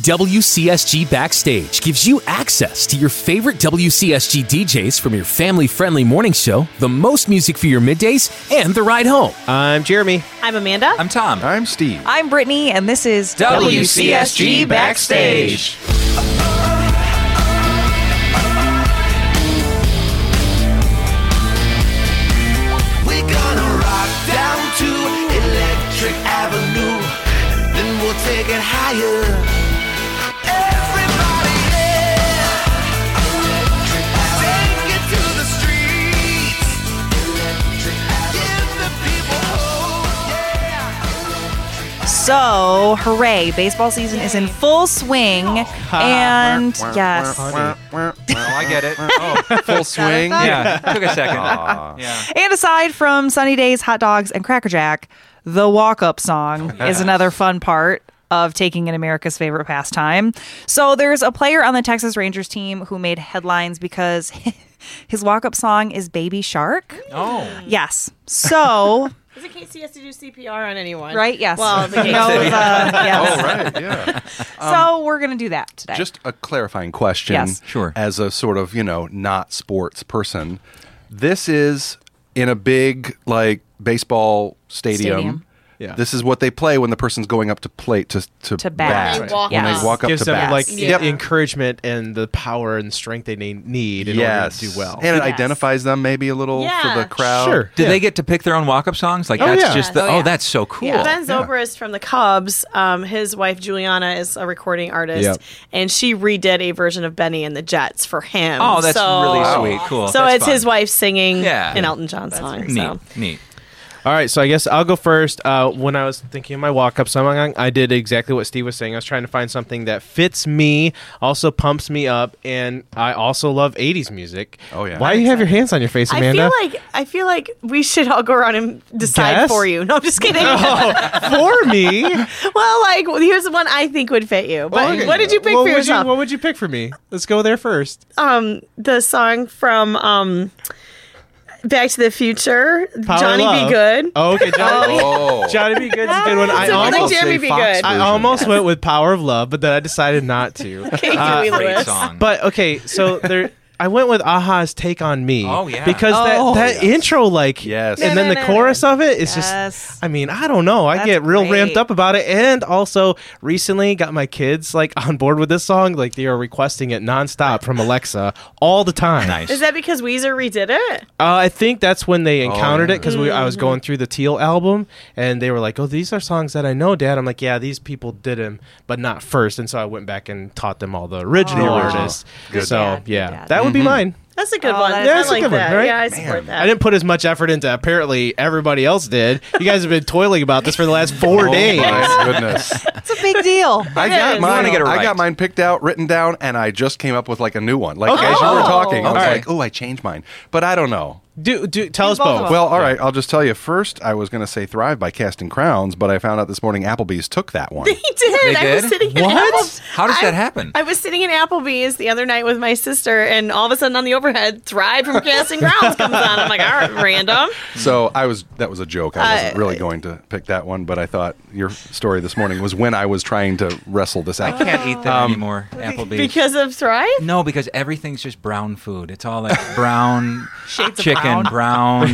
WCSG Backstage gives you access to your favorite WCSG DJs from your family friendly morning show, the most music for your middays, and the ride home. I'm Jeremy. I'm Amanda. I'm Tom. I'm Steve. I'm Brittany, and this is WCSG Backstage. So, hooray, baseball season is in full swing. and yes. Oh, I get it. Oh, Full swing. yeah. Took a second. Aw. Yeah. And aside from sunny days, hot dogs, and Cracker Jack, the walk up song is another fun part of taking in America's favorite pastime. So, there's a player on the Texas Rangers team who made headlines because his walk up song is Baby Shark. Oh. Yes. So, Just in case he has to do CPR on anyone. right? Yes. Well, the case No, that- uh, yes. Oh, right. Yeah. So, we're going to do that today. Just a clarifying question. Yes. Sure. As a sort of, you know, not sports person, this is in a big, like, baseball stadium. Stadium. Yeah. This is what they play when the person's going up to plate to to, To bat. They walk when Yes. they walk up Gives to them bat. like Yep. encouragement and the power and strength they need in yes, order to do well. and it Yes. identifies them maybe a little for the crowd. Sure. Did Yeah. they get to pick their own walk-up songs? Like Oh, that's yeah. just the. Oh, Oh, that's so cool. Yeah. Ben Zobrist from the Cubs, um, his wife Juliana is a recording artist, Yep. and she redid a version of Benny and the Jets for him. Oh, that's So- really sweet. Cool. So That's it's fun. his wife singing Yeah. an Elton John song. Neat. So. Neat. All right, so I guess I'll go first. Uh, when I was thinking of my walk up song, I did exactly what Steve was saying. I was trying to find something that fits me, also pumps me up, and I also love 80s music. Oh, yeah. Why do you have your hands on your face, Amanda? I feel like I feel like we should all go around and decide Guess? for you. No, I'm just kidding. oh, for me. well, like here's the one I think would fit you. But Okay. what did you pick what for would yourself? You, what would you pick for me? Let's go there first. um, the song from um, Back to the Future, Power Johnny Love. Be Good. Oh, okay, Johnny. Oh. Johnny Be Good's a good one. I So I think almost, Jeremy Be Good. I almost went with Power of Love, but then I decided not to. Okay, Uh, Huey Great song. But okay, so there. I went with a-ha's "Take on Me." Oh, yeah. because Oh, that, that yes. intro, like, Yes. and then the chorus of it is Yes. just. I mean, I don't know. I That's get real great. ramped up about it, and also recently got my kids like on board with this song. Like they are requesting it nonstop from Alexa all the time. nice. Is that because Weezer redid it? Uh, I think that's when they encountered yeah. it because I was going through the Teal album and they were like, "Oh, these are songs that I know, Dad." I'm like, "Yeah, these people did them, but not first. And so I went back and taught them all the original Oh. artists. Good So dad, good yeah, dad. that would be mm-hmm. mine. That's a good Oh, one. that I Yeah, that's a like good one, that. right? Yeah, I support that. I didn't put as much effort into apparently everybody else did. You guys have been toiling about this for the last four Oh, days. my goodness. It's a big deal. I got is. mine. wanna get it I right. got mine picked out, written down, and I just came up with like a new one. Like Okay. as you were Oh. talking, I was All right. like, "Oh, I changed mine," but I don't know. Do, do tell us both both. Well, all right, I'll just tell you. First, I was going to say "Thrive" by Casting Crowns, but I found out this morning Applebee's took that one. He did. They I was did? sitting in What? Apple- How does I- that happen? I was sitting in Applebee's the other night with my sister, and all of a sudden on the overhead, "Thrive" from Casting Crowns comes on. I'm like, all right, random. So I was that was a joke. I wasn't Uh, really going to pick that one, but I thought your story this morning was when I was trying to wrestle this out. I can't eat that anymore. Applebee's. Because of Thrive? no, because everything's just brown food. It's all like brown Shades of chicken, brown,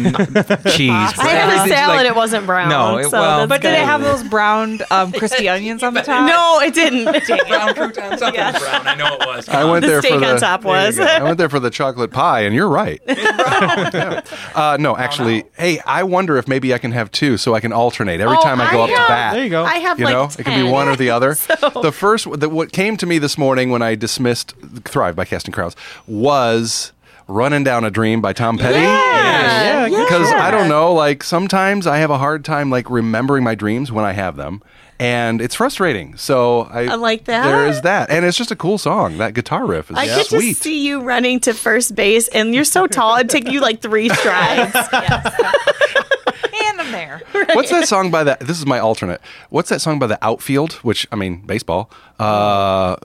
cheese. I had a salad. like- it wasn't brown. No, it- so well- that's But did it have those browned um, crispy onions on the top? No, it didn't. brown croutons. Something brown. I know it was. I went The there steak for the on top was. I went there for the chocolate pie, and you're right. Yeah. Uh, no, actually, hey, I wonder if maybe I can have two, so I can alternate every Oh, time I go I up to bat. There you go. I have You like know, it can be one or the other. So- The first, the, what came to me this morning when I dismissed "Thrive" by Casting Crowns was "Running Down a Dream" by Tom Petty. Yeah, yeah. because I don't know, like sometimes I have a hard time like remembering my dreams when I have them. And it's frustrating. So I, I like that. There is that, and it's just a cool song. That guitar riff is I could sweet. just see you running to first base, and you're so tall, it'd take you like three strides. And I'm there. What's that song by that? This is my alternate. What's that song by the Outfield? Which I mean, baseball. Uh,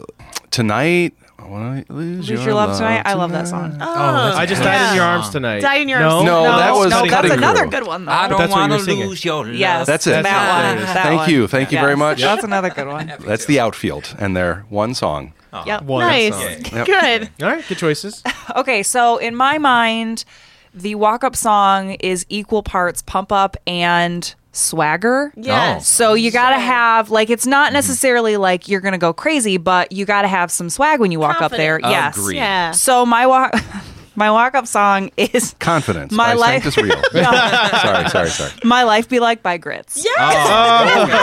tonight. Wanna lose, Lose Your Love Tonight. I love that song. Oh, oh, I just died in your arms tonight. Died in Your no? Arms. No, that was no, that's Cutting another Crew. good one though. I don't that's what want you to singing. lose your love. Yes, That's it. That There one. it is. That Thank one. you. Thank you very much. That's another good one. That's the outfield and their one song. Yep. One Nice. song. Yep. Good. All right, good choices. Okay, so in my mind, the walk up song is equal parts pump up and swagger. Yes. Oh. So you got to have like it's not mm-hmm. necessarily like you're going to go crazy, but you got to have some swag when you walk up there. Confidence. Yes. Agreed. Yeah. So my walk my walk up song is Confidence My by life- Sanctus Real. sorry, sorry, sorry. My Life Be Like by Grits. Yes.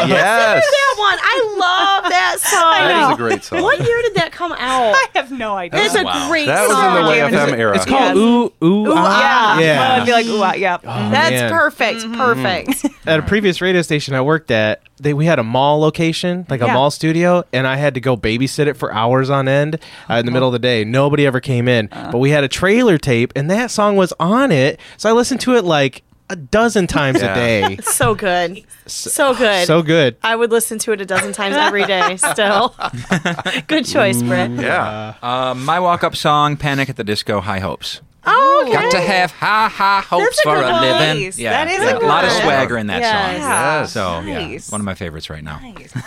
yes. That one. I love that song. That is a great song. What year did that come out? I have no idea. It's a great song. That was in the Way Damn, is FM era. It's called Yes. Ooh Ooh Ah. yeah. Yeah. My Life Be Like ooh, ah, yeah. That's man. perfect. Mm-hmm. Perfect. At a previous radio station I worked at, they we had a mall location, like a Yeah. mall studio, and I had to go babysit it for hours on end uh, in the middle of the day. Nobody ever came in, but we had a trailer tape, and that song was on it. So I listened to it like a dozen times Yeah. a day. so good. So good. So good. I would listen to it a dozen times every day still. good choice, Britt. Yeah. Uh, my walk-up song, "Panic at the Disco," High Hopes. Oh, okay. Got to have high, high hopes a for good a one. living. Nice. Yeah, That is yeah, a a good lot of swagger in that Yes. song. Yes. So Nice. yeah, one of my favorites right now.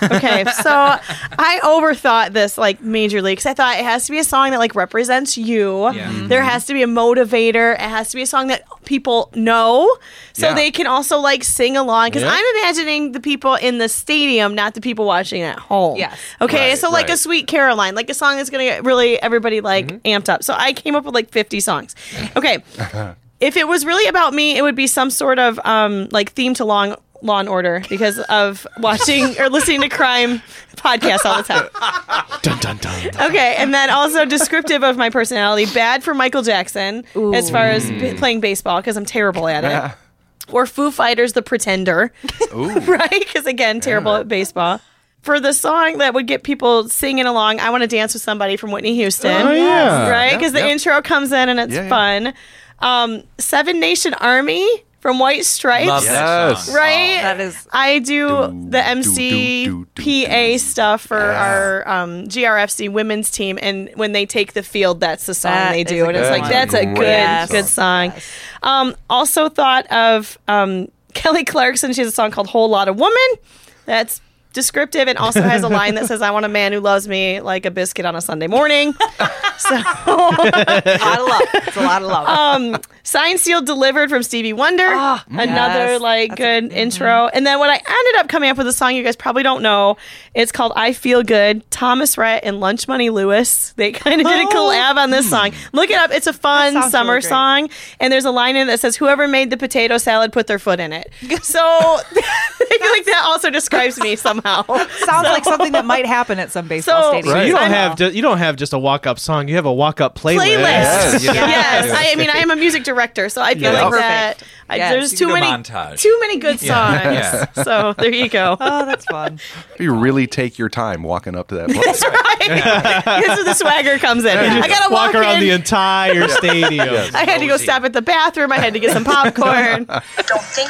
okay, so I overthought this like majorly because I thought it has to be a song that like represents you. Yeah. Mhm. There has to be a motivator. It has to be a song that people know, so Yeah. they can also like sing along. Because Yeah. I'm imagining the people in the stadium, not the people watching at home. Yes. Okay, Right, so like a. Sweet Caroline, like a song that's gonna get really everybody like amped up. So I came up with like 50 songs. Okay. if it was really about me, it would be some sort of um like theme to Long Law and Order because of watching or listening to crime podcasts all the time. Dun dun dun. Okay, and then also descriptive of my personality, bad for Michael Jackson as far as b- playing baseball because I'm terrible at it. Or Foo Fighters, The Pretender, right? Because again, terrible at baseball. For the song that would get people singing along, I want to dance with somebody from Whitney Houston. Oh, yeah. right? Yep, Because the intro comes in and it's Yeah, yeah. fun. Um, Seven Nation Army from White Stripes. Love Yes. song. Right, That is- I do Do, the do, MC do, do, PA stuff for Yeah. our um, GRFC women's team, and when they take the field, that's the song That they do, and it's like one. that's a good Yes. good song. Um, also thought of um, Kelly Clarkson. She has a song called "Whole Lot of Woman." That's descriptive and also has a line that says i want a man who loves me like a biscuit on a sunday morning so a lot of love. It's a lot of love. um, signed, sealed, delivered from Stevie Wonder. Another yes. like That's a- mm-hmm. good intro. And then when I ended up coming up with a song you guys probably don't know, it's called "I Feel Good." Thomas Rhett and Lunch Money Lewis. They kind of did a collab on this song. Look it up. It's a fun summer really song. And there's a line in it that says, "Whoever made the potato salad put their foot in it." So I feel like that also describes me somehow. Sounds like something that might happen at some baseball So- stadium. Right. You don't have ju- you don't have just a walk up song. You have a walk up playlist. playlist. Yes. Yes, Yes. I, I mean, I am a music director, so I feel Yeah. like Perfect. that. I, Yes. there's too can do a many, montage. too many good songs. Yeah. So there you go. Oh, that's fun. You really take your time walking up to that place. this is where the swagger comes in. I gotta walk, walk around in. the entire stadium. I had to go stop at the bathroom. I had to get some popcorn. Don't think,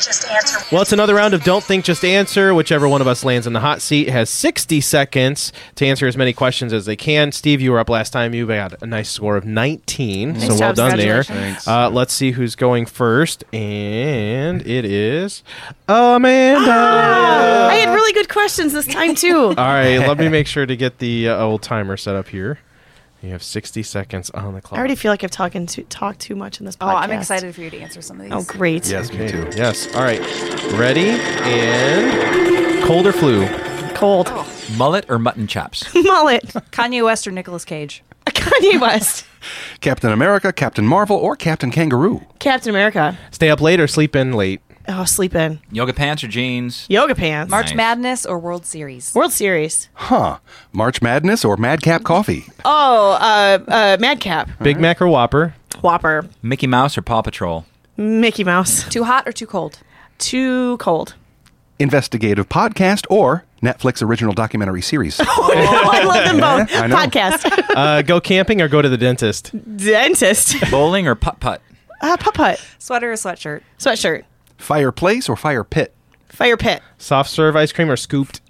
just answer. Well, it's another round of Don't Think, Just Answer. Whichever one of us lands in the hot seat has 60 seconds to answer as many questions as they can. Steve, you were up last time. You got a nice score of 19. so well done there. congratulations. Uh, let's see who's going first. And it is Amanda. I had really good questions this time too. All right, let me make sure to get the uh, old timer set up here. You have 60 seconds on the clock. I already feel like I've talking too, talked too much in this podcast. Oh. I'm excited for you to answer some of these. Oh, great. yes, me too. Yes. All right. Ready? And cold or flu? Cold. Oh. Mullet or mutton chops? Mullet. Kanye West or Nicolas Cage? Kanye West. Captain America, Captain Marvel, or Captain Kangaroo? Captain America. Stay up late or sleep in late? Oh, sleep in. Yoga pants or jeans? Yoga pants. March Nice. Madness or World Series? World Series. Huh. March Madness or Madcap Coffee? Oh, uh, uh, Madcap. Big Mac or Whopper? Whopper. Mickey Mouse or Paw Patrol? Mickey Mouse. Too hot or too cold? Too cold. Investigative podcast or Netflix original documentary series? Oh, I love them both. I know. Podcast. Uh, go camping or go to the dentist? Dentist. Bowling or putt putt? Uh, putt putt. Sweater or sweatshirt? Sweatshirt. Fireplace or fire pit? Fire pit. Soft serve ice cream or scooped?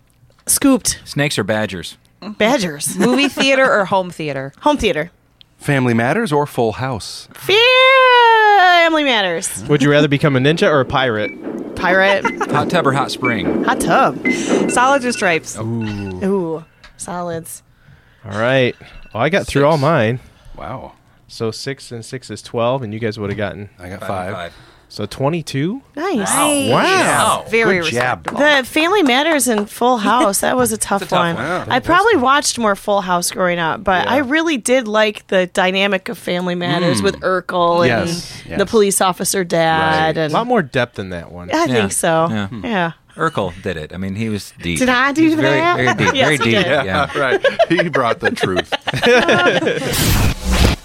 Scooped. Snakes or badgers? Badgers. Movie theater or home theater? Home theater. Family Matters or Full House? Family Matters. Would you rather become a ninja or a pirate? Pirate. Hot tub or hot spring? Hot tub. Solids or stripes? Ooh. Solids. All right. Well, I got through all mine. Wow. So six and six is twelve, and you guys would have gotten I got Five five. And five. so twenty-two. Nice. Wow. Very Good job. The Family Matters and Full House, that was a tough, a tough one. one. Yeah. I probably watched more Full House growing up, but I really did like the dynamic of Family Matters mm. with Urkel and Yes, the police officer dad. Right. A lot more depth in that one. I Yeah. think so. Yeah. Hmm. Hmm. Yeah. Urkel did it. I mean, he was deep. Did I do He's very, that? Very deep. Yes, very he deep. did. Yeah. right. He brought the truth.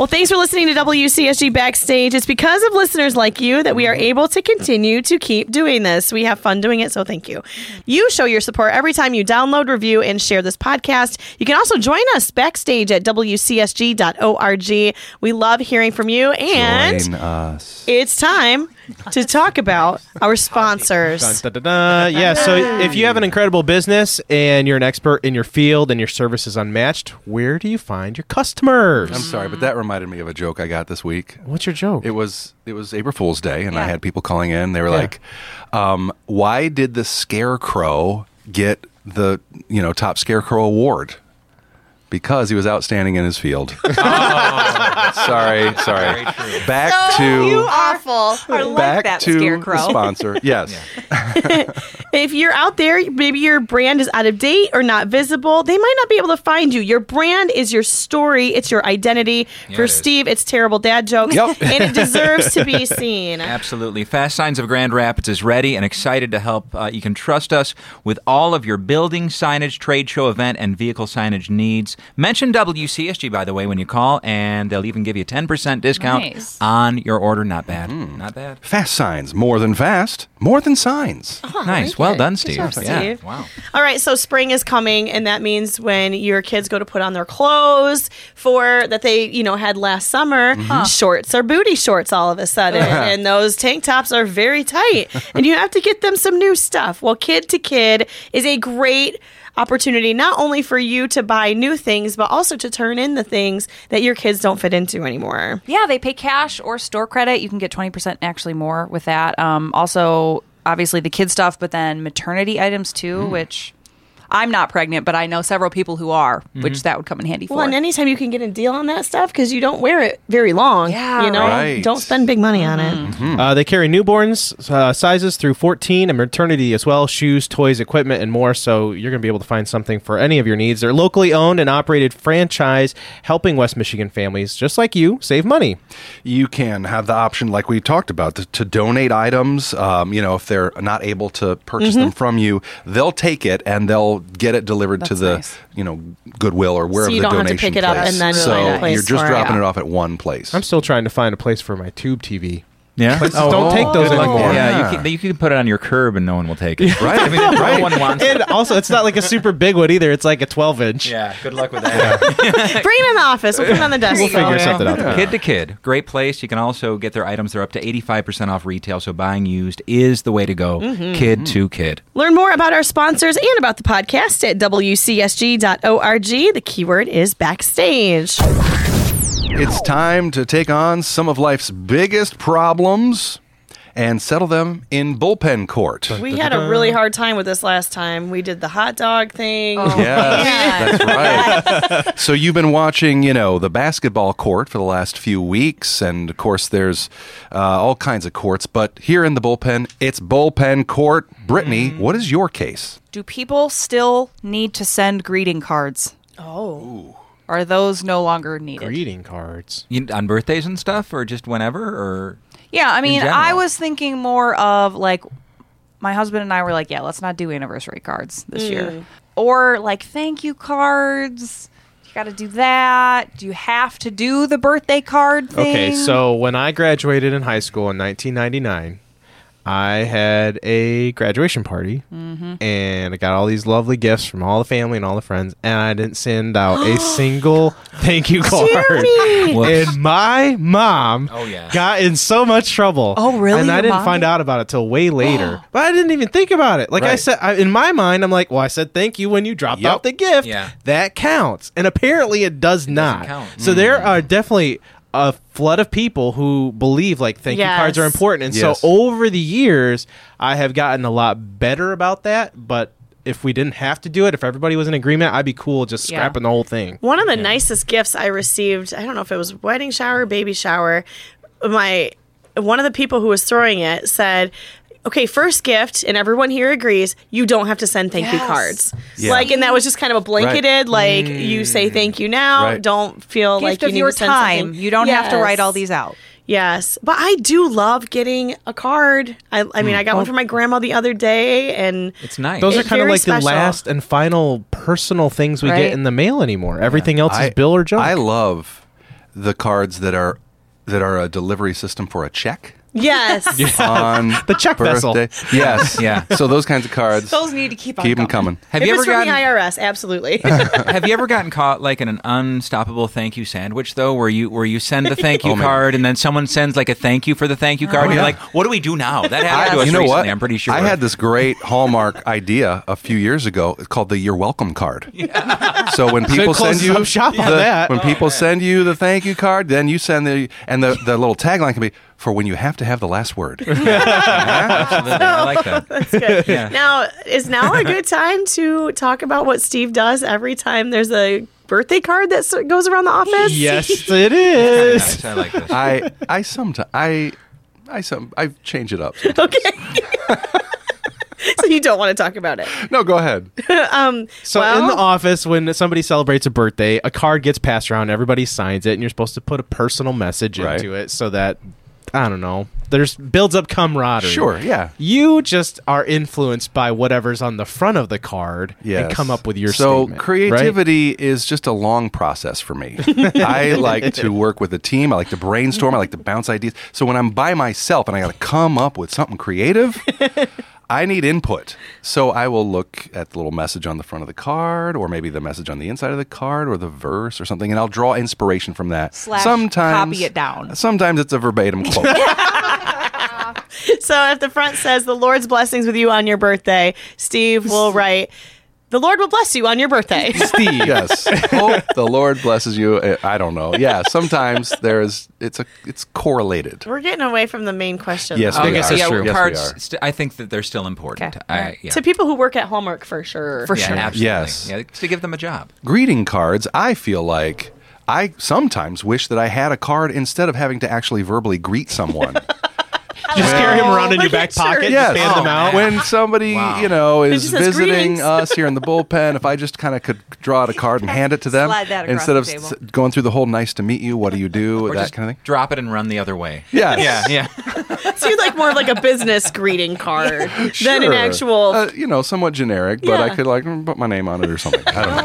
Well, thanks for listening to WCSG Backstage. It's because of listeners like you that we are mm-hmm. able to continue to keep doing this. We have fun doing it, so thank you. Mm-hmm. You show your support every time you download, review, and share this podcast. You can also join us backstage at WCSG.org. We love hearing from you, and Join us. it's time to talk about our sponsors. Dun, dun, dun, dun. Yeah, so if you have an incredible business and you're an expert in your field and your service is unmatched, where do you find your customers? I'm sorry, but that reminded me of a joke I got this week. What's your joke? It was it was April Fool's Day, and I had people calling in. They were like, um, "Why did the Scarecrow get the you know top Scarecrow award?" Because he was outstanding in his field. sorry, sorry. Back to awful. I like back that to scarecrow. the sponsor. Yes. If you're out there, maybe your brand is out of date or not visible, they might not be able to find you. Your brand is your story, it's your identity. For it is. Steve, it's terrible dad jokes, Yep. and it deserves to be seen. Absolutely. Fast Signs of Grand Rapids is ready and excited to help. Uh, you can trust us with all of your building signage, trade show event, and vehicle signage needs. Mention WCSG, by the way, when you call, and they'll even give you a 10% discount Nice. on your order. Not bad. Mm-hmm. Not bad. Fast signs, more than fast, more than signs. Oh, nice. very Well good. done, Good Steve. job, Yeah. Steve. Wow. All right, so spring is coming, and that means when your kids go to put on their clothes for that they, you know, had last summer, mm-hmm. shorts are booty shorts all of a sudden, and those tank tops are very tight, and you have to get them some new stuff. Well, Kid to Kid is a great opportunity not only for you to buy new things, but also to turn in the things that your kids don't fit into anymore. Yeah, they pay cash or store credit. You can get 20% actually more with that. Um, also, obviously, the kid stuff, but then maternity items too, which I'm not pregnant, but I know several people who are, which that would come in handy for. Well, and anytime you can get a deal on that stuff because you don't wear it very long. Yeah, you know, right. don't spend big money on it. Uh, they carry newborns uh, sizes through 14 and maternity as well, shoes, toys, equipment, and more. So you're going to be able to find something for any of your needs. They're locally owned and operated franchise, helping West Michigan families just like you save money. You can have the option, like we talked about, to, to donate items. Um, you know, if they're not able to purchase them from you, they'll take it and they'll get it delivered to the nice. you know Goodwill or wherever you the don't have to donation pick it up place. and then so find a you're just for it. dropping Yeah. it off at one place. I'm still trying to find a place for my tube TV. Yeah. Places oh, don't take oh, those Good luck. anymore. Yeah, Yeah. you can, you can put it on your curb and no one will take it. Right. I mean, no Right. one wants it. And also, it's not like a super big one either. It's like a 12 inch. Yeah, good luck with that. Bring them in the office. We'll put them on the desk. We'll figure something out. Kid to kid, great place. You can also get their items. They're up to 85% off retail, so buying used is the way to go. Mm-hmm. Kid to mm-hmm. kid. Learn more about our sponsors and about the podcast at wcsg.org. The keyword is backstage. It's time to take on some of life's biggest problems and settle them in bullpen court. We had a really hard time with this last time. We did the hot dog thing. Yes, that's right. so you've been watching, you know, the basketball court for the last few weeks, and of course, there's uh, all kinds of courts. But here in the bullpen, it's bullpen court. Brittany, what is your case? Do people still need to send greeting cards? Oh. Are those no longer needed? Greeting cards. You, on birthdays and stuff, or just whenever, or Yeah, I mean, general. I was thinking more of like my husband and I were like, yeah, let's not do anniversary cards this year. Hmm. Or like thank you cards. You got to do that. Do you have to do the birthday card thing? Okay, so when I graduated in high school in 1999, I had a graduation party, Mm-hmm. and I got all these lovely gifts from all the family and all the friends, and I didn't send out a single thank you card. And my mom Oh, yeah. got in so much trouble. Oh, really? And I Your didn't mom find out about it till way later. but I didn't even think about it. Like I said, I, in my mind, I'm like, well, I said thank you when you dropped Yep. out the gift. Yeah. That counts. And apparently it does not. count. So there are definitely a flood of people who believe like thank you cards are important. And Yes. so over the years, I have gotten a lot better about that. But if we didn't have to do it, if everybody was in agreement, I'd be cool just Yeah. scrapping the whole thing. One of the nicest gifts I received, I don't know if it was wedding shower, baby shower, my one of the people who was throwing it said, "Okay, first gift, and everyone here agrees, you don't have to send thank you Yes. cards." Yeah. Like, and that was just kind of a blanketed, like mm. you say thank you now, Right. don't feel Gift like you of need your to send time. something. You don't have to write Yes. all these out. Yes, but I do love getting a card. I, I mean, hmm. I got one oh. for my grandma the other day, and It's nice. Those are It's kind of very like the special. last and final personal things we Right. get in the mail anymore. Everything else is bill or junk. I love the cards that are that are a delivery system for a check yes, on The check vessel. birthday. Yes, Yeah. So those kinds of cards, Those need to keep on keep them coming. coming. Have if you it's ever from the IRS, absolutely. Have you ever gotten caught like in an unstoppable thank you sandwich though, where you where you send the thank you Oh, my- card and then someone sends like a thank you for the thank you card, and you're yeah. like, what do we do now? That happened to us you know recently. what? I'm pretty sure. I had this great Hallmark idea a few years ago. It's called the "You're Welcome" card. So when people close send you up shop on the- that. when oh, people send you the thank you card, then you send the and the, the little tagline can be for when you have to have the last word. Absolutely. I like that. That's good. Yeah. Now, is now a good time to talk about what Steve does every time there's a birthday card that goes around the office? yes, it is. Nice. I like this. I I sometimes I I some I change it up. Okay. so you don't want to talk about it. No, go ahead. Um, so Well- in the office, when somebody celebrates a birthday, a card gets passed around. Everybody signs it, and you're supposed to put a personal message Right. into it so that I don't know. There's builds up camaraderie. Sure, yeah. You just are influenced by whatever's on the front of the card Yes. and come up with your so statement, creativity is just a long process for me. I like to work with a team. I like to brainstorm. I like to bounce ideas. So when I'm by myself and I got to come up with something creative, I need input. So I will look at the little message on the front of the card, or maybe the message on the inside of the card, or the verse, or something, and I'll draw inspiration from that. Slash sometimes copy it down. Sometimes it's a verbatim quote. So if the front says the Lord's blessings with you on your birthday, Steve will write, "The Lord will bless you on your birthday." Steve. yes. Hope the Lord blesses you. I don't know. Yeah. Sometimes there's it's a it's correlated. We're getting away from the main question. Yes, oh, we I guess are. that's yeah, true. Yes, we cards. are. st- I think that they're still important. Okay. I, yeah. To people who work at Hallmark, for sure. For yeah, sure. absolutely. Yes. Yeah, to give them a job. greeting cards, I feel like I sometimes wish that I had a card instead of having to actually verbally greet someone. Just carry him around in your back at your- pocket. yes. Just hand them out. When somebody, Wow. you know, is just says visiting greetings. us here in the bullpen, if I just kind of could draw out a card and hand it to them Slide that across instead of the table. going through the whole nice to meet you, what do you do, Or that just kind of thing. drop it and run the other way. Yes. Yeah, yeah. So you like more of like a business greeting card than an Sure. actual. Uh, you know, somewhat generic, but I Yeah. could like mm, put my name on it or something. I don't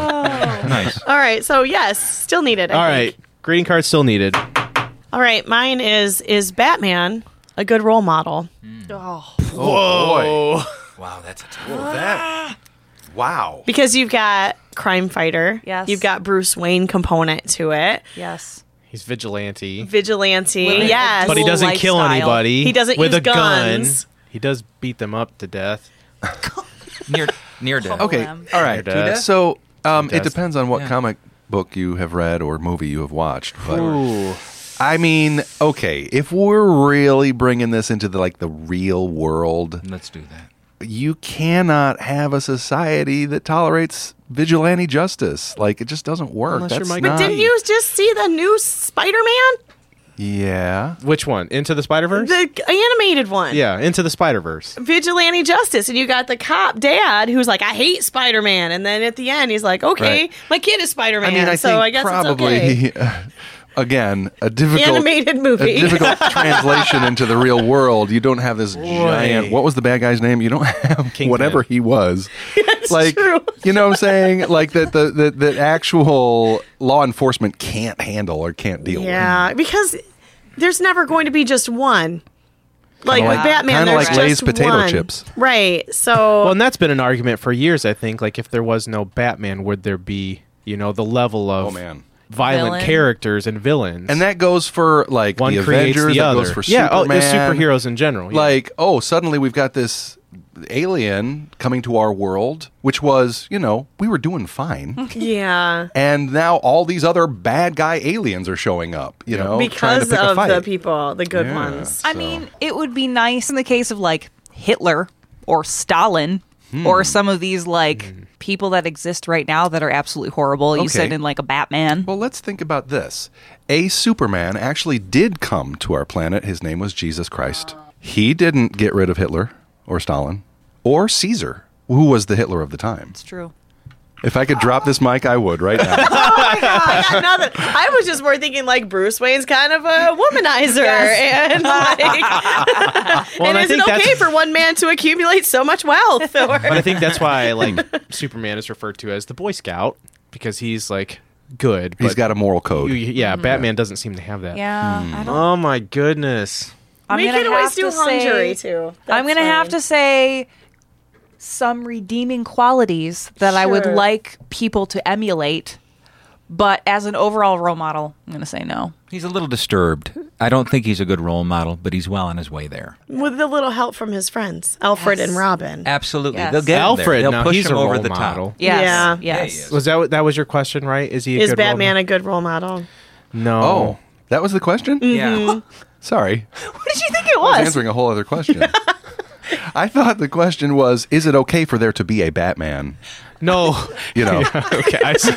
know. nice. All right. So yes, still needed. I All think. right, greeting cards still needed. All right. Mine is is Batman a good role model? Oh. Oh, boy. Wow, that's a tough that. Wow. Because you've got crime fighter. Yes. You've got Bruce Wayne component to it. Yes. He's vigilante, Vigilante. Living yes. but he doesn't kill anybody. He doesn't with use a guns. gun. He does beat them up to death. near near death. Okay. them. All right. Near death. So um, it depends on what Yeah. comic book you have read or movie you have watched. But Ooh. I mean, okay, if we're really bringing this into the like the real world, Let's do that. you cannot have a society that tolerates vigilante justice. Like it just doesn't work. Unless you're That's Mike not. Didn't you just see the new Spider Man? Yeah. Which one? Into the Spider Verse? The animated one. Yeah, Into the Spider Verse. Vigilante justice. And you got the cop dad who's like, I hate Spider Man. And then at the end, he's like, okay, Right. my kid is Spider Man. I mean, I so think I guess probably it's okay. again a difficult Animated a movie. difficult translation into the real world. You don't have this giant. What was the bad guy's name? You don't have Kingpin. whatever he was. like true. you know what I'm saying? Like that the, the the actual law enforcement can't handle or can't deal with. yeah, because there's never going to be just one. Like Kinda with like- Batman, kinda there's like Lay's just potato one. chips. Right. So Well, and that's been an argument for years. I think like if there was no Batman, would there be you know the level of Oh man. Violent Villain. characters and villains? And that goes for like one the creates Avengers. the that other. goes for yeah, oh, Superman. the superheroes in general. yeah. Like, oh, suddenly we've got this alien coming to our world, which was, you know, we were doing fine. yeah. and now all these other bad guy aliens are showing up, you know, trying to Because pick a of fight. the people, the good Yeah. ones. I So- mean, it would be nice in the case of like Hitler or Stalin Hmm. or some of these like people that exist right now that are absolutely horrible. You Okay. said in like a Batman. Well, let's think about this. A Superman actually did come to our planet. His name was Jesus Christ. He didn't get rid of Hitler or Stalin or Caesar, who was the Hitler of the time. it's true. If I could drop this mic, I would right now. Oh I got nothing. I was just more thinking like Bruce Wayne's kind of a womanizer, and like, Well, and and I is it okay for one man to accumulate so much wealth? Or, but I think that's why like Superman is referred to as the Boy Scout because he's like good. He's got a moral code. you- yeah, mm-hmm. Batman doesn't seem to have that. Yeah, I hmm. don't. Oh my goodness. I'm we gonna can always have do to say- lingerie too. I'm gonna have to say some redeeming qualities that I would like people to emulate. But as an overall role model, I'm gonna say no. He's a little disturbed. I don't think he's a good role model, but he's well on his way there. with a little help from his friends, Alfred Yes. and Robin. Absolutely, Yes. they'll get him there. Alfred, They'll now push he's him a over role the model. top. Yes. Yeah. Yes. Was that that was your question, right? Is he a Is good role Batman a good role model? No. oh, that was the question? Mm-hmm. Yeah. Sorry. What did you think it I was was? answering a whole other question. I thought the question was is it okay for there to be a Batman? No. You know. okay. I see.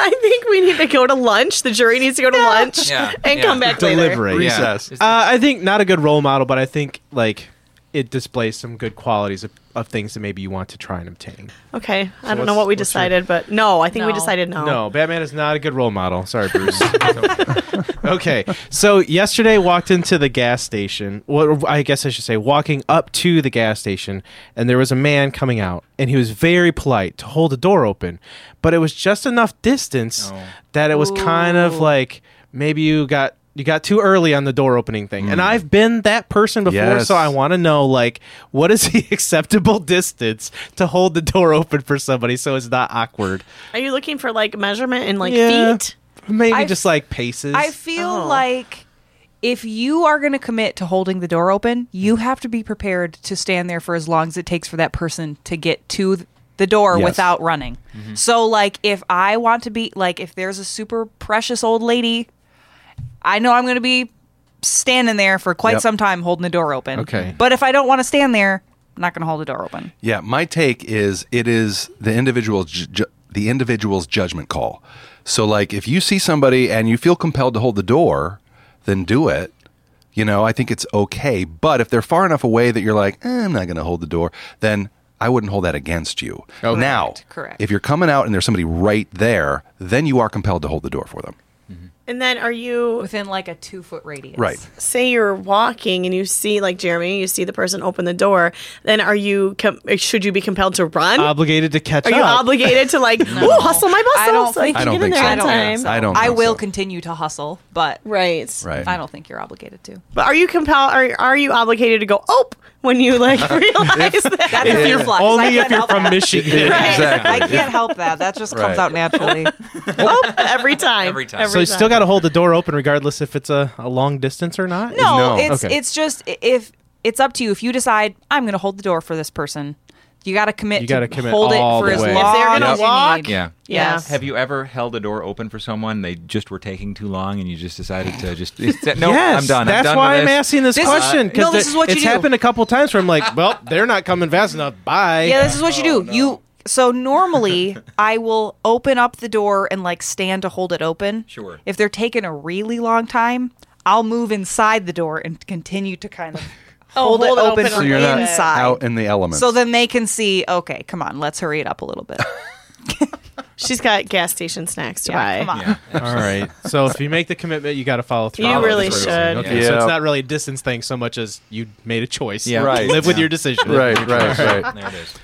I think we need to go to lunch. The jury needs to go to lunch Yeah. and Yeah. come back later. Deliberate. Yeah. Recess. Uh, I think not a good role model, but I think like it displays some good qualities of, of things that maybe you want to try and obtain. Okay, I don't know what we what's your- decided, but no, I think we decided no. No, Batman is not a good role model. Sorry, Bruce. okay, so yesterday walked into the gas station. Well, I guess I should say walking up to the gas station, and there was a man coming out, and he was very polite to hold the door open, but it was just enough distance that it was kind of like maybe you got. You got too early on the door opening thing. And mm. I've been that person before, Yes. so I want to know like what is the acceptable distance to hold the door open for somebody so it's not awkward. Are you looking for like measurement in like Yeah. feet? Maybe I just like paces. I feel Oh. like if you are going to commit to holding the door open, you mm. have to be prepared to stand there for as long as it takes for that person to get to th- the door Yes. without running. Mm-hmm. So, like, if I want to be, like, if there's a super precious old lady, I know I'm going to be standing there for quite Yep. some time holding the door open. Okay. But if I don't want to stand there, I'm not going to hold the door open. Yeah, my take is it is the individual's ju- ju- the individual's judgment call. So like if you see somebody and you feel compelled to hold the door, then do it. You know, I think it's okay. But if they're far enough away that you're like, eh, I'm not going to hold the door, then I wouldn't hold that against you. Okay. Now, Correct, correct. if you're coming out and there's somebody right there, then you are compelled to hold the door for them. And then are you Within like a two foot radius. Right. say you're walking and you see like Jeremy, you see the person open the door, then are you com- should you be compelled to run? obligated to catch are you obligated to like, ooh, hustle my muscles? I don't so I think- can I don't think so. I don't think so. I don't I will so. continue to hustle, but Right. Right. I don't think you're obligated to. But are you compelled? Are are you obligated to go? Oh, when you like realize that. That's if a you're, reflex. Only if you're from that. Michigan. Right. Exactly. I can't help that. That just comes Right. out naturally. oh, every time. Every time. So you still got to hold the door open regardless if it's a, a long distance or not? No, No. it's Okay. it's just if it's up to you. If you decide I'm going to hold the door for this person, you got to commit. You gotta commit hold all it for the as way. long If they're gonna as you walk- need. Yeah. Yes. Have you ever held a door open for someone? They just were taking too long, and you just decided to just no. yes, I'm done. That's I'm done why with I'm this. asking this, This is- question. 'cause no, this the- is what you it's do. happened a couple times where I'm like, well, they're not coming fast enough. Bye. Yeah, this is what you do. Oh, you so normally I will open up the door and like stand to hold it open. Sure. If they're taking a really long time, I'll move inside the door and continue to kind of hold, hold it it open open So you're not inside. out in the elements. so then they can see, okay, come on, let's hurry it up a little bit. She's got gas station snacks to Yeah, buy. come on. Yeah. All right. So if you make the commitment, you got to follow through. You on really it. should. Okay. So it's not really a distance thing so much as you made a choice. Yeah. Right. Live with your decision. right, right, right. There it is.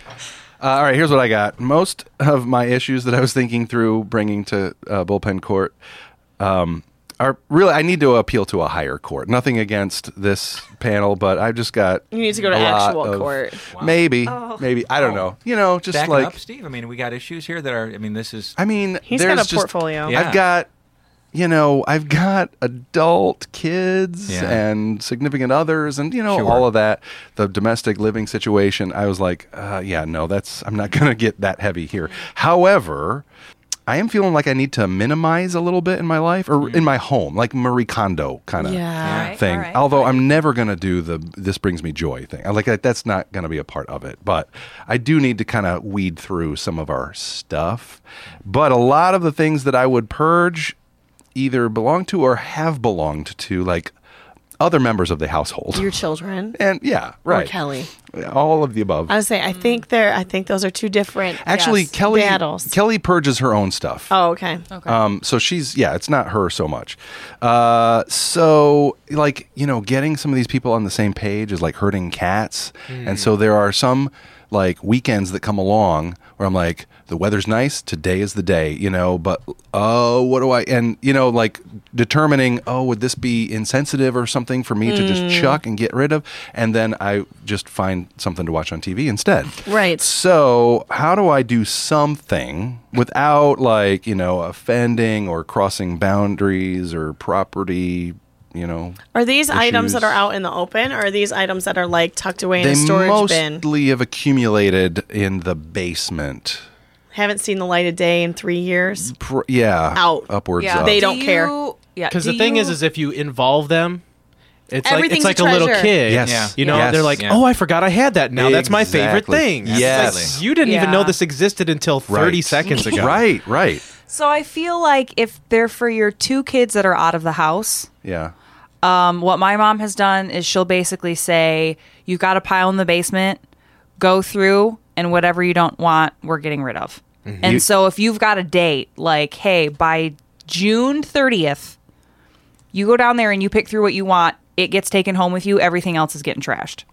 Uh, all right, here's what I got. Most of my issues that I was thinking through bringing to uh, bullpen court, um, are really I need to appeal to a higher court. Nothing against this panel, but I've just got You need to go to a lot actual of- court. Maybe, maybe I don't know. You know, just Backing like up, Steve. I mean, we got issues here that are. I mean, this is. I mean, He's there's got a just- portfolio. Yeah. I've got, you know, I've got adult kids Yeah. and significant others, and you know, Sure. all of that. The domestic living situation. I was like, uh, yeah, no, that's I'm not going to get that heavy here. However. I am feeling like I need to minimize a little bit in my life or in mm. my home, like Marie Kondo kind of Yeah. Alright, thing. alright, Although alright. I'm never going to do the this brings me joy thing. I Like that's not going to be a part of it. But I do need to kind of weed through some of our stuff. But a lot of the things that I would purge either belong to or have belonged to like other members of the household. Your children and yeah, right. or Kelly. All of the above. I would say I think they're. I think those are two different. Actually, yes, Kelly battles. Kelly purges her own stuff. oh, okay. Um, so she's yeah, it's not her so much. Uh, so like you know, getting some of these people on the same page is like hurting cats, and so there are some like weekends that come along where I'm like, the weather's nice, today is the day, you know, but oh, what do I and you know like determining oh, would this be insensitive or something for me to just mm. chuck and get rid of, and then I just find something to watch on TV instead. Right. So, how do I do something without, like, you know, offending or crossing boundaries or property, you know? Are these items that are out in the open, or are these items that are like tucked away in They a storage bin? mostly have accumulated in the basement. Haven't seen the light of day in three years. Pr- yeah. Out. Upwards Yeah. of. They Do don't care. you- Yeah. Because do the thing is, you- is if you involve them, it's like Everything's it's like a a, little kid. Yes. Yeah. You know, Yes. they're like, Yeah. "Oh, I forgot I had that. Now that's my favorite thing." Yes. It's like, you didn't even know this existed until 30 Right. seconds ago. Right, right. So I feel like if they're for your two kids that are out of the house, Yeah. um, what my mom has done is she'll basically say, "You've got a pile in the basement. Go through, and whatever you don't want, we're getting rid of." Mm-hmm. And so if you've got a date, like, hey, by June thirtieth, you go down there and you pick through what you want. It gets taken home with you. Everything else is getting trashed.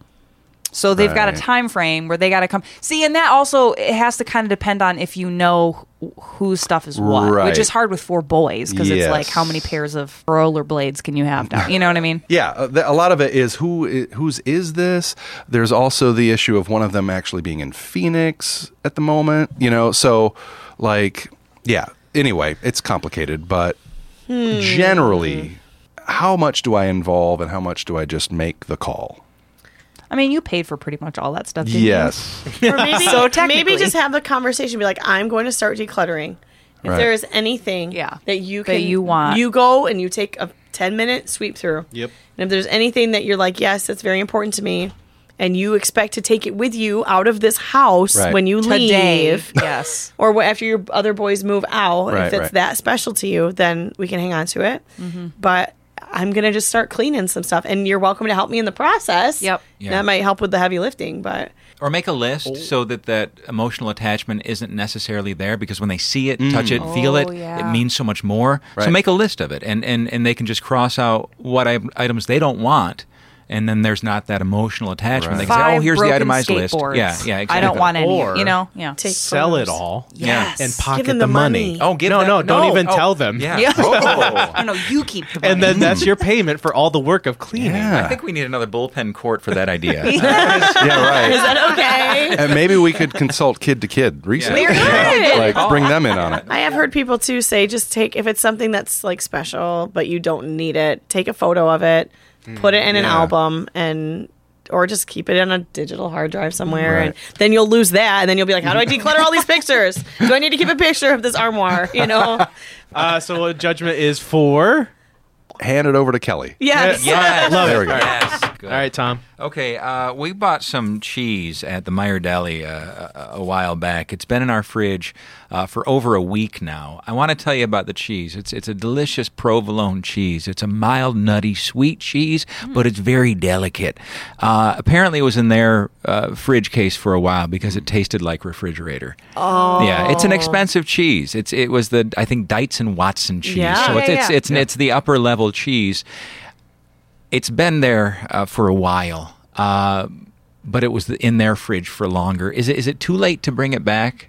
So they've got a Right. time frame where they got to come. See, and that also it has to kind of depend on if you know wh- whose stuff is what, Right. which is hard with four boys because it's like Yes. how many pairs of rollerblades can you have down? You know what I mean? Yeah, uh, th- a lot of it is who i- whose is this? There's also the issue of one of them actually being in Phoenix at the moment, you know. So like yeah, anyway, it's complicated, but generally how much do I involve and how much do I just make the call? I mean, you paid for pretty much all that stuff. Didn't you? Yes. Or maybe, So maybe just have the conversation. Be like, I'm going to start decluttering. If Right. there is anything Yeah. that you That you want. you go and you take a 10 minute sweep through. Yep. And if there's anything that you're like, yes, that's very important to me, and you expect to take it with you out of this house Right. when you Today, leave, yes. or after your other boys move out, Right, if it's right. that special to you, then we can hang on to it. Mm-hmm. But I'm gonna just start cleaning some stuff, and you're welcome to help me in the process. Yep. Yeah. That might help with the heavy lifting, but Or make a list oh. so that that emotional attachment isn't necessarily there because when they see it, touch it, mm. feel it, Oh, yeah. it means so much more. So make a list of it, and and and they can just cross out what I, items they don't want. And then there's not that emotional attachment. They can say, "Oh, here's the itemized list." Yeah, yeah. Exactly. I don't want any. Or- you know, yeah. take Sell it all. Yes. And pocket them the, the money. money. Oh, give no, that- no, don't even Oh, tell them. Yeah. Yeah. Oh. Oh no, you keep the money. And then that's your payment for all the work of cleaning. Yeah. I think we need another bullpen court for that idea. yeah, right. Is that okay? and maybe we could consult kid to kid research. Very good. Like bring them in on it. I have heard people too say just take if it's something that's like special but you don't need it, take a photo of it, put it in an album and or just keep it on a digital hard drive somewhere Right. and then you'll lose that and then you'll be like, How do I declutter all these pictures? Do I need to keep a picture of this armoire? You know? Uh, so what judgment is for? Hand it over to Kelly. Yes. Yes. Love it. There we go. Yes. Good. All right, Tom. Okay, uh, we bought some cheese at the Meijer Deli uh, a, a while back. It's been in our fridge uh, for over a week now. I want to tell you about the cheese. It's it's a delicious provolone cheese. It's a mild, nutty, sweet cheese, but it's very delicate. Uh, apparently, it was in their uh, fridge case for a while because it tasted like refrigerator. Oh, yeah, it's an expensive cheese. It's it was the I think Dietz and Watson cheese. Yeah. so it's Yeah, it's yeah. it's it's the upper level cheese it's been there uh, for a while, uh, but it was in their fridge for longer. Is it is it too late to bring it back?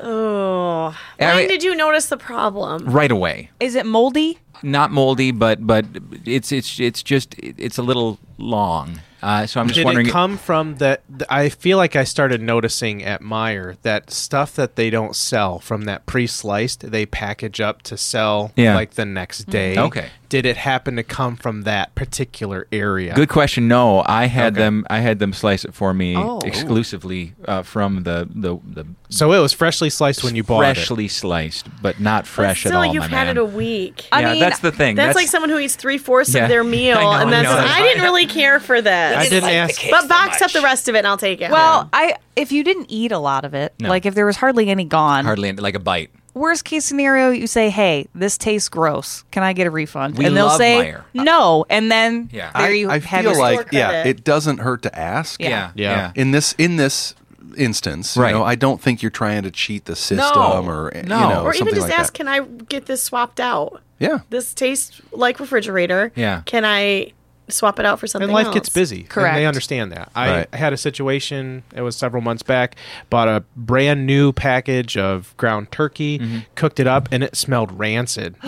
Oh, I When mean, did you notice the problem? right away. Is it moldy? Not moldy, but but it's it's it's just it's a little long. Uh, so I'm just Did wondering. it come from that? I feel like I started noticing at Meijer that stuff that they don't sell from that pre-sliced, they package up to sell Yeah. like the next day. Okay. Did it happen to come from that particular area? Good question. No, I had Okay. them. I had them slice it for me Oh. exclusively uh, from the the, the So it was freshly sliced when you bought it. freshly sliced, but not But fresh still, at all. you've my had man. it a week. I yeah, mean, that's the thing. That's, like someone who eats three fourths Yeah. of their meal, know, and I then know, that's "I didn't really care for this. I didn't ask. but box up the rest of it, and I'll take it. Well, I if you didn't eat a lot of it, No. like if there was hardly any gone, hardly like a bite. Worst case scenario, you say, "Hey, this tastes gross. Can I get a refund?" We and they'll love say, Meijer. "No," and then Yeah. there I, you I have feel your like yeah, it doesn't hurt to ask. Yeah. Yeah. In this in this instance, Right. you know, I don't think you're trying to cheat the system No. or you No. know or even just like ask, that. "Can I get this swapped out? Yeah. This tastes like refrigerator. Yeah. Can I swap it out for something and life else?" gets busy. and Correct. they understand that. I Right. had a situation. It was several months back. Bought a brand new package of ground turkey, Mm-hmm. cooked it up, and it smelled rancid.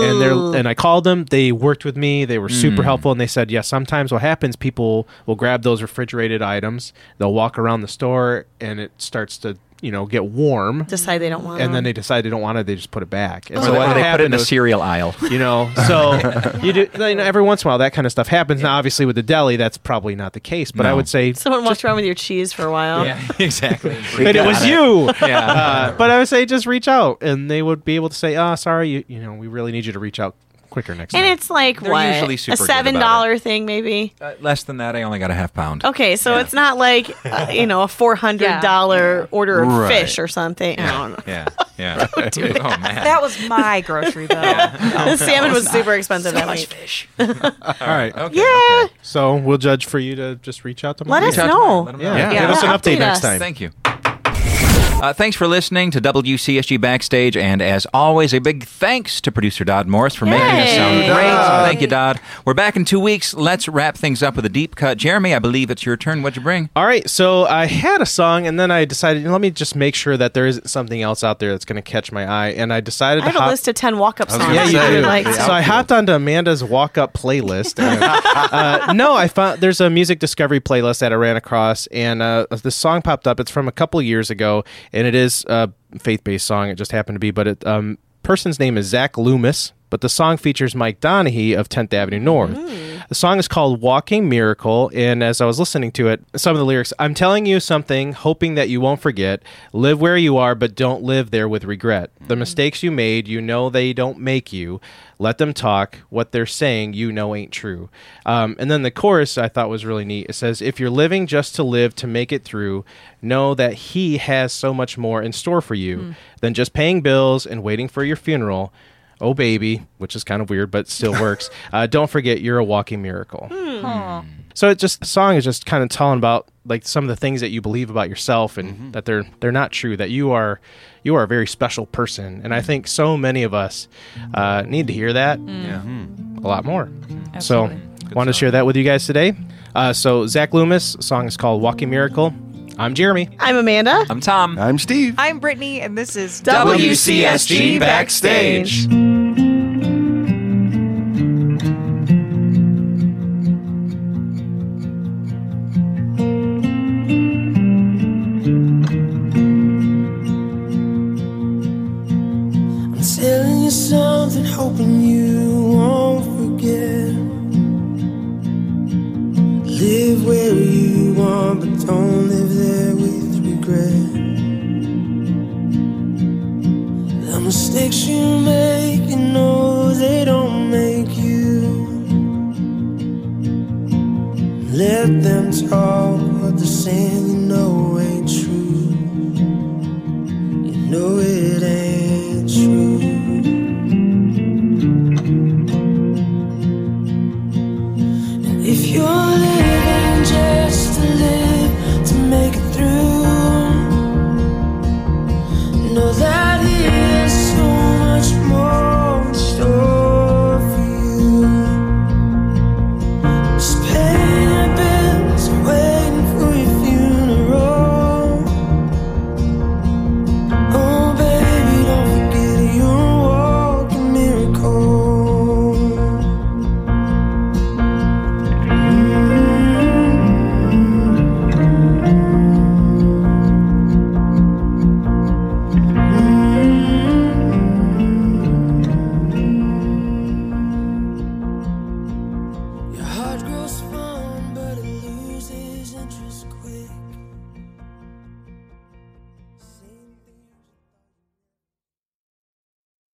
And they and I called them. They worked with me. They were Mm. super helpful, and they said, "Yeah, sometimes what happens, people will grab those refrigerated items. They'll walk around the store, and it starts to." You know, get warm, decide they don't want. It. And then they decide they don't want it. They just put it back. And Or so they, what or they put it in the was- cereal aisle. you know so you do you know, every once in a while that kind of stuff happens now obviously with the deli that's probably not the case but i would say Someone walked around with your cheese for a while. yeah, exactly. and it was you Yeah. uh, but i would say just reach out and they would be able to say oh sorry you, you know we really need you to reach out quicker next time. And time it's like They're what usually a super good seven about dollar thing, maybe. Uh, less than that, I only got a half pound. Okay, so it's not like uh, you know a four hundred dollar order of Right. fish or something. I don't know. Yeah, yeah. oh man. That was my grocery though. the salmon was super expensive that week. fish. all right Okay, Yeah. okay. so we'll judge for you to just reach out to Let us Reach out to know. Mike, let know. yeah, Yeah. give us an Yeah, update update next us. time Thank you. Uh, thanks for listening to WCSG Backstage, and as always, a big thanks to producer Dodd Morris for making us sound Yay. great. Dodd. Thank you, Dodd. We're back in two weeks. Let's wrap things up with a deep cut. Jeremy, I believe it's your turn. What'd you bring? All right, so I had a song, and then I decided let me just make sure that there isn't something else out there that's going to catch my eye, and I decided I have to a list of ten walk up songs. gonna Yeah, you I would do. like to- so I hopped onto Amanda's walk up playlist. And, uh, no, I found there's a music discovery playlist that I ran across, and uh, this song popped up. It's from a couple years ago, and it is a faith based song. It just happened to be, but it um, person's name is Zach Loomis. But the song features Mike Donehey of 10th Avenue North. The song is called Walking Miracle, and as I was listening to it, some of the lyrics I'm telling you something, hoping that you won't forget. Live where you are, but don't live there with regret. The mistakes you made, you know they don't make you. Let them talk. What they're saying, you know ain't true. Um, and then the chorus I thought was really neat. It says, If you're living just to live, to make it through, know that He has so much more in store for you than just paying bills and waiting for your funeral. Oh, baby, which is kind of weird, but still works. Uh, don't forget, you're a walking miracle. Hmm. Hmm. So it just the song is just kind of telling about like some of the things that you believe about yourself and mm-hmm. that they're they're not true. That you are you are a very special person, and I mm. think so many of us uh, need to hear that mm. Yeah. Hmm. a lot more. Mm-hmm. Absolutely. So wanted to share that with you guys today. Uh, so Zach Loomis, song is called "Walking Miracle." I'm Jeremy. I'm Amanda. I'm Tom. I'm Steve. I'm Brittany, and this is WCSG Backstage. I'm